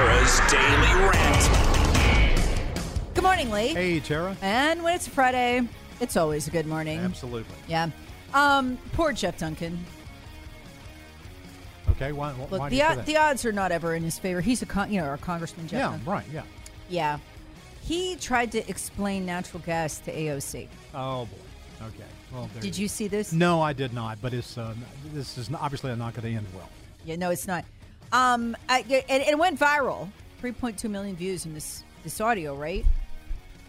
Tara's Daily Rant. Good morning, Lee. Hey, Tara. And when it's Friday, it's always a good morning. Absolutely. Yeah. Um, poor Jeff Duncan. Okay, why, why Look, do the, you o- the odds are not ever in his favor. He's a con- you know our congressman Jeff. yeah, Duncan. right, yeah. Yeah. He tried to explain natural gas to AOC. Oh, boy. Okay. Well, there Did you see this? No, I did not, but it's uh, this is obviously not going to end well. Yeah, no, it's not. Um, I, it went viral. 3.2 million views in this this audio, right?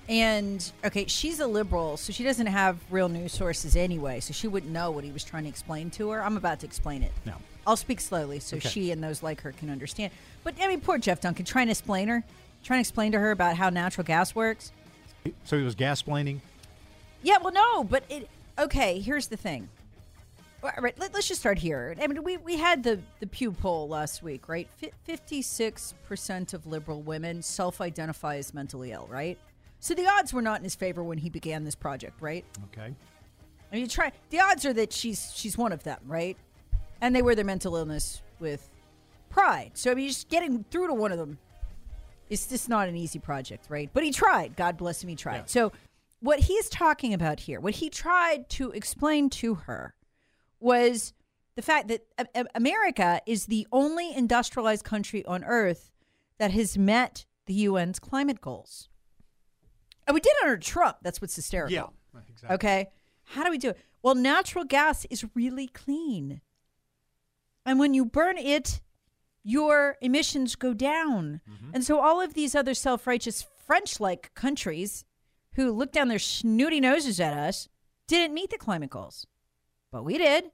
And okay, she's a liberal, so she doesn't have real news sources anyway, so she wouldn't know what he was trying to explain to her. I'm about to explain it. No. I'll speak slowly so Okay. she and those like her can understand. But I mean, poor Jeff Duncan trying to explain her, trying to explain to her about how natural gas works. So he was gasplaining. Yeah, well, no, but it. Okay, here's the thing. All right, let, us just start here. I mean, we, we had the, the Pew poll last week, right? Fifty-six percent of liberal women self-identify as mentally ill, right? So the odds were not in his favor when he began this project, right? Okay. I mean, you try. The odds are that she's she's one of them, right? And they wear their mental illness with pride. So I mean, just getting through to one of them is just not an easy project, right? But he tried. God bless him, he tried. Yeah. So what he's talking about here, what he tried to explain to her, was the fact that America is the only industrialized country on earth that has met the UN's climate goals. And we did it under Trump. That's what's hysterical. Yeah. Exactly. Okay. How do we do it? Well, natural gas is really clean. And when you burn it, your emissions go down. Mm-hmm. And so all of these other self righteous French like countries who look down their snooty noses at us didn't meet the climate goals. But we did.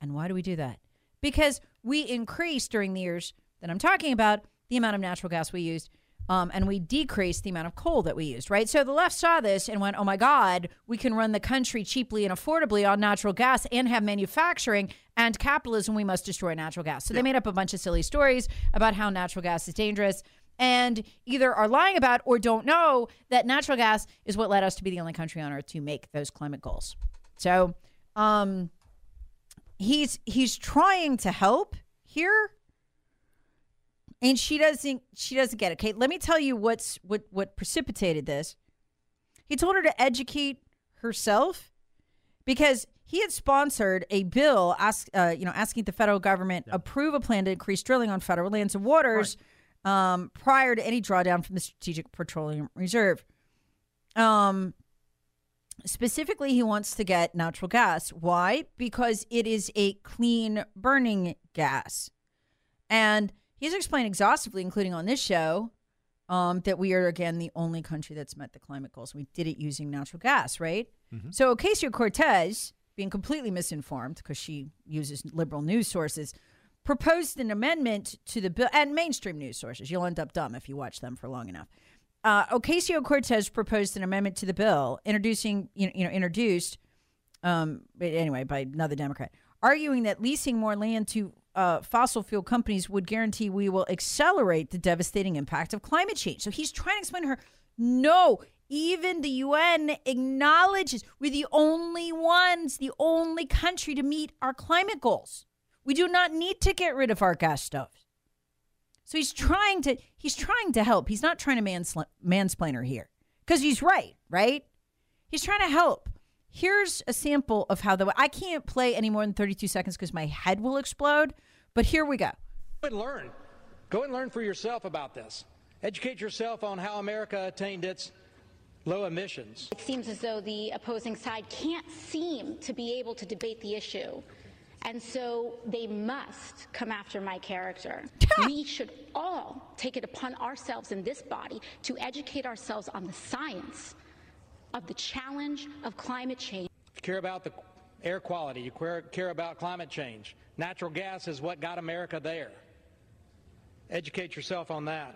And why do we do that? Because we increased during the years that I'm talking about the amount of natural gas we used. Um, and we decreased the amount of coal that we used, right? So the left saw this and went, oh my God, we can run the country cheaply and affordably on natural gas and have manufacturing and capitalism. We must destroy natural gas. So they made up a bunch of silly stories about how natural gas is dangerous and either are lying about or don't know that natural gas is what led us to be the only country on earth to make those climate goals. So, um, he's he's trying to help here. And she doesn't she doesn't get it. Okay let me tell you what's what what precipitated this. He told her to educate herself because he had sponsored a bill ask, uh, you know asking the federal government approve a plan to increase drilling on federal lands and waters um, prior to any drawdown from the strategic petroleum reserve. Um Specifically, he wants to get natural gas. Why? Because it is a clean burning gas. And he's explained exhaustively, including on this show, um, that we are, again, the only country that's met the climate goals. We did it using natural gas, right? So Ocasio Cortez, being completely misinformed because she uses liberal news sources, proposed an amendment to the bill and mainstream news sources. You'll end up dumb if you watch them for long enough uh, Ocasio Cortez proposed an amendment to the bill, introducing you know, you know introduced um, anyway by another Democrat, arguing that leasing more land to uh, fossil fuel companies would guarantee we will accelerate the devastating impact of climate change. So he's trying to explain to her, no, even the UN acknowledges we're the only ones, the only country to meet our climate goals. We do not need to get rid of our gas stoves. So he's trying to he's trying to help. He's not trying to mansl- mansplain her here because he's right, right? He's trying to help. Here's a sample of how the I can't play any more than 32 seconds because my head will explode. But here we go. Go and learn. Go and learn for yourself about this. Educate yourself on how America attained its low emissions. It seems as though the opposing side can't seem to be able to debate the issue And so they must come after my character. we should all take it upon ourselves in this body to educate ourselves on the science of the challenge of climate change. You care about the air quality, you care, care about climate change. Natural gas is what got America there. Educate yourself on that.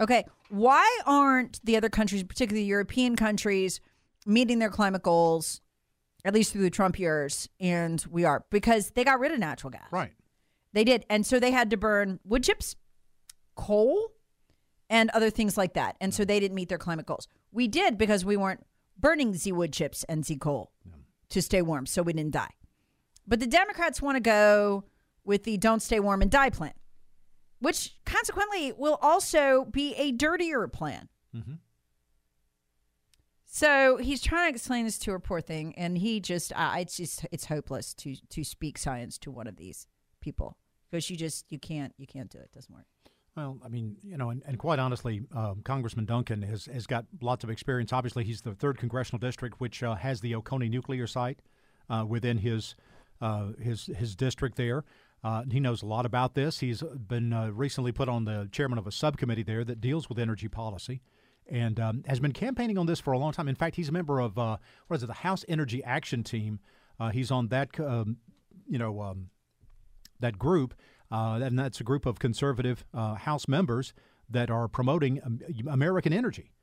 Okay, why aren't the other countries, particularly European countries, meeting their climate goals, at least through the Trump years? And we are because they got rid of natural gas. Right. They did, and so they had to burn wood chips, coal, and other things like that. And so they didn't meet their climate goals. We did because we weren't burning Z wood chips and Z coal to stay warm, so we didn't die. But the Democrats want to go with the "Don't Stay Warm and Die" plan which consequently will also be a dirtier plan. Mm-hmm. So he's trying to explain this to her poor thing, and he just, uh, it's just, it's hopeless to to speak science to one of these people because you just, you can't, you can't do it. it doesn't work. Well, I mean, you know, and, and quite honestly, um, Congressman Duncan has, has got lots of experience. Obviously, he's the third congressional district, which uh, has the Oconee nuclear site uh, within his uh, his his district there. Uh, he knows a lot about this. He's been uh, recently put on the chairman of a subcommittee there that deals with energy policy and um, has been campaigning on this for a long time. In fact, he's a member of, uh, what is it, the House Energy Action Team. Uh, he's on that, um, you know, um, that group, uh, and that's a group of conservative uh, House members that are promoting um, American energy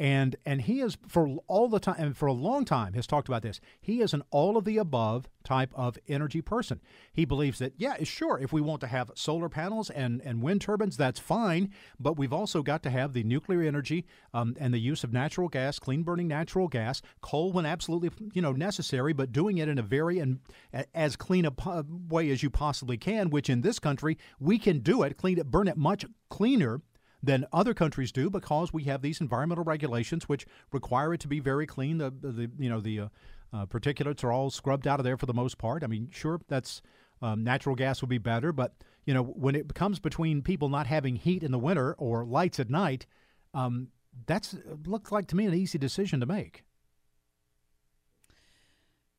and and he is for all the time and for a long time has talked about this. He is an all of the above type of energy person. He believes that yeah sure if we want to have solar panels and and wind turbines that's fine. But we've also got to have the nuclear energy um, and the use of natural gas clean burning natural gas. Coal when absolutely you know necessary but doing it in a very and as clean a way as you possibly can which in this country we can do it clean it burn it much cleaner than other countries do because we have these environmental regulations which require it to be very clean. The, the you know the uh, uh, particulates are all scrubbed out of there for the most part. I mean, sure, that's um, natural gas would be better, but you know when it comes between people not having heat in the winter or lights at night, um, that's looks like to me an easy decision to make.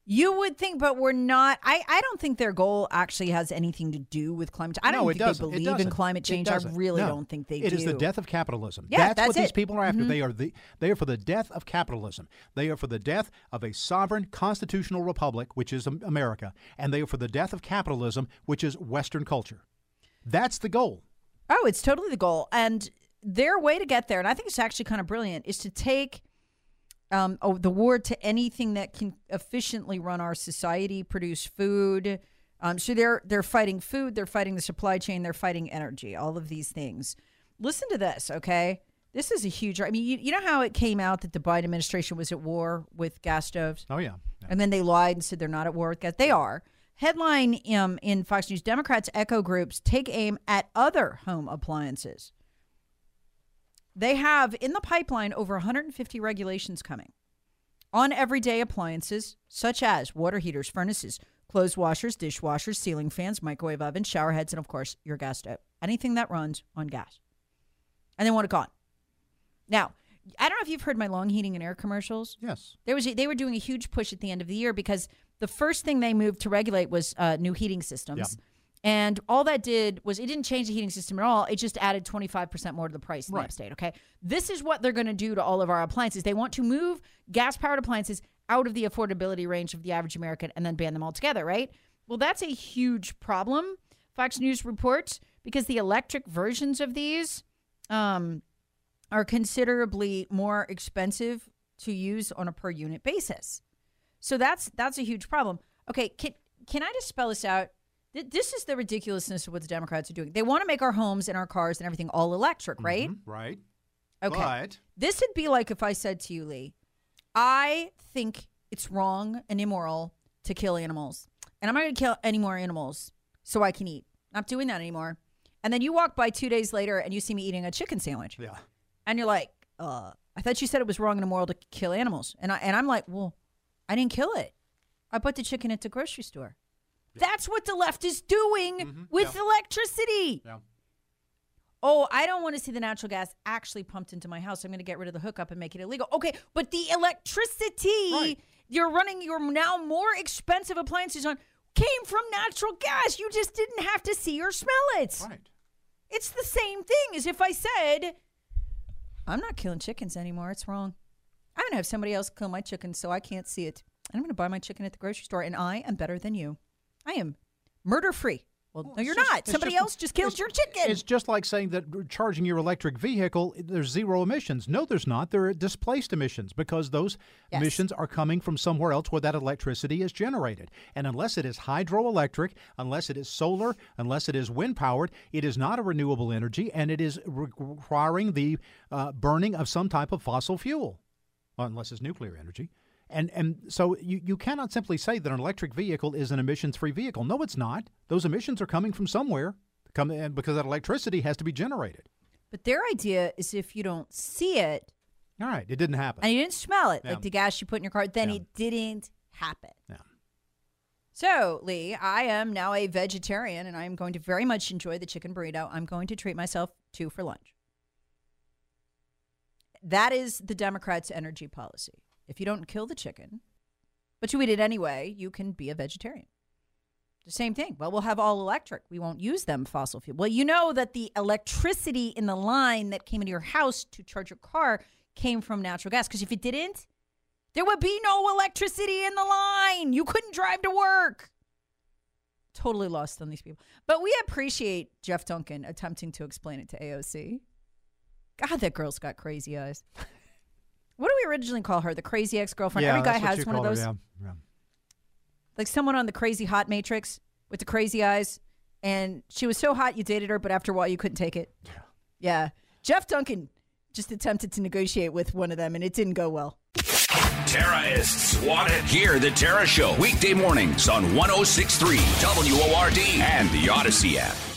You would think, but we're not. I, I don't think their goal actually has anything to do with climate change. I don't no, think doesn't. they believe in climate change. I really no. don't think they it do. It is the death of capitalism. Yeah, that's, that's what it. these people are after. Mm-hmm. They are the they are for the death of capitalism. They are for the death of a sovereign constitutional republic, which is America, and they are for the death of capitalism, which is Western culture. That's the goal. Oh, it's totally the goal. And their way to get there, and I think it's actually kind of brilliant, is to take um, oh, the war to anything that can efficiently run our society, produce food. Um, so they're they're fighting food, they're fighting the supply chain, they're fighting energy, all of these things. Listen to this, okay? This is a huge. I mean, you, you know how it came out that the Biden administration was at war with gas stoves? Oh yeah. yeah. And then they lied and said they're not at war with gas. They are. Headline um, in Fox News: Democrats echo groups take aim at other home appliances. They have in the pipeline over 150 regulations coming on everyday appliances such as water heaters, furnaces, clothes washers, dishwashers, ceiling fans, microwave ovens, shower heads, and of course, your gas stove. Anything that runs on gas. And they want it gone. Now, I don't know if you've heard my long heating and air commercials. Yes. There was they were doing a huge push at the end of the year because the first thing they moved to regulate was uh, new heating systems. Yeah. And all that did was it didn't change the heating system at all. It just added 25% more to the price in Right. the upstate. Okay. This is what they're going to do to all of our appliances. They want to move gas powered appliances out of the affordability range of the average American and then ban them altogether, right? Well, that's a huge problem, Fox News reports, because the electric versions of these um, are considerably more expensive to use on a per unit basis. So that's that's a huge problem. Okay, can can I just spell this out? Th- This is the ridiculousness of what the Democrats are doing. They want to make our homes and our cars and everything all electric, right? Mhm, right. Okay. But This would be like if I said to you, Lee, I think it's wrong and immoral to kill animals. And I'm not going to kill any more animals so I can eat. Not doing that anymore. And then you walk by two days later and you see me eating a chicken sandwich. yeah. And you're like, uh, I thought you said it was wrong and immoral to kill animals. And, I, and I'm like, well, I didn't kill it. I bought the chicken at the grocery store. That's what the left is doing with Mm-hmm. Yeah. electricity. Yeah. Oh, I don't want to see the natural gas actually pumped into my house. I'm going to get rid of the hookup and make it illegal. Okay, but the electricity Right. you're running your now more expensive appliances on came from natural gas. You just didn't have to see or smell it. Right. It's the same thing as if I said, I'm not killing chickens anymore. It's wrong. I'm going to have somebody else kill my chickens so I can't see it. And I'm going to buy my chicken at the grocery store, and I am better than you. I am murder free. Well, no, you're just- not. Somebody just- else just killed your chicken. It's just like saying that charging your electric vehicle, there's zero emissions. No, there's not. There are displaced emissions because those Yes. emissions are coming from somewhere else where that electricity is generated. And unless it is hydroelectric, unless it is solar, unless it is wind powered, it is not a renewable energy and it is requiring the uh, burning of some type of fossil fuel, unless it's nuclear energy. And and so you, you cannot simply say that an electric vehicle is an emissions free vehicle. No, it's not. Those emissions are coming from somewhere. Come and because that electricity has to be generated. but their idea is if you don't see it All right, it didn't happen. and you didn't smell it, Yeah. like the gas you put in your car, then Yeah. it didn't happen. Yeah. So, Lee, I am now a vegetarian and I am going to very much enjoy the chicken burrito. I'm going to treat myself to for lunch. That is the Democrats' energy policy. If you don't kill the chicken, but you eat it anyway, you can be a vegetarian. The same thing. Well, we'll have all electric. We won't use them fossil fuel. Well, you know that the electricity in the line that came into your house to charge your car came from natural gas. Because if it didn't, there would be no electricity in the line. You couldn't drive to work. Totally lost on these people. But we appreciate Jeff Duncan attempting to explain it to AOC. God, that girl's got crazy eyes. What do we originally call her? The crazy ex girlfriend? yeah, Every guy has one of call her, those. yeah, yeah. Like someone on the crazy hot matrix with the crazy eyes. And she was so hot you dated her, but after a while you couldn't take it. Yeah. Yeah. Jeff Duncan just attempted to negotiate with one of them and it didn't go well. Terrorists want it. Hear the Tara Show weekday mornings on 1063 WORD and the Audacy app.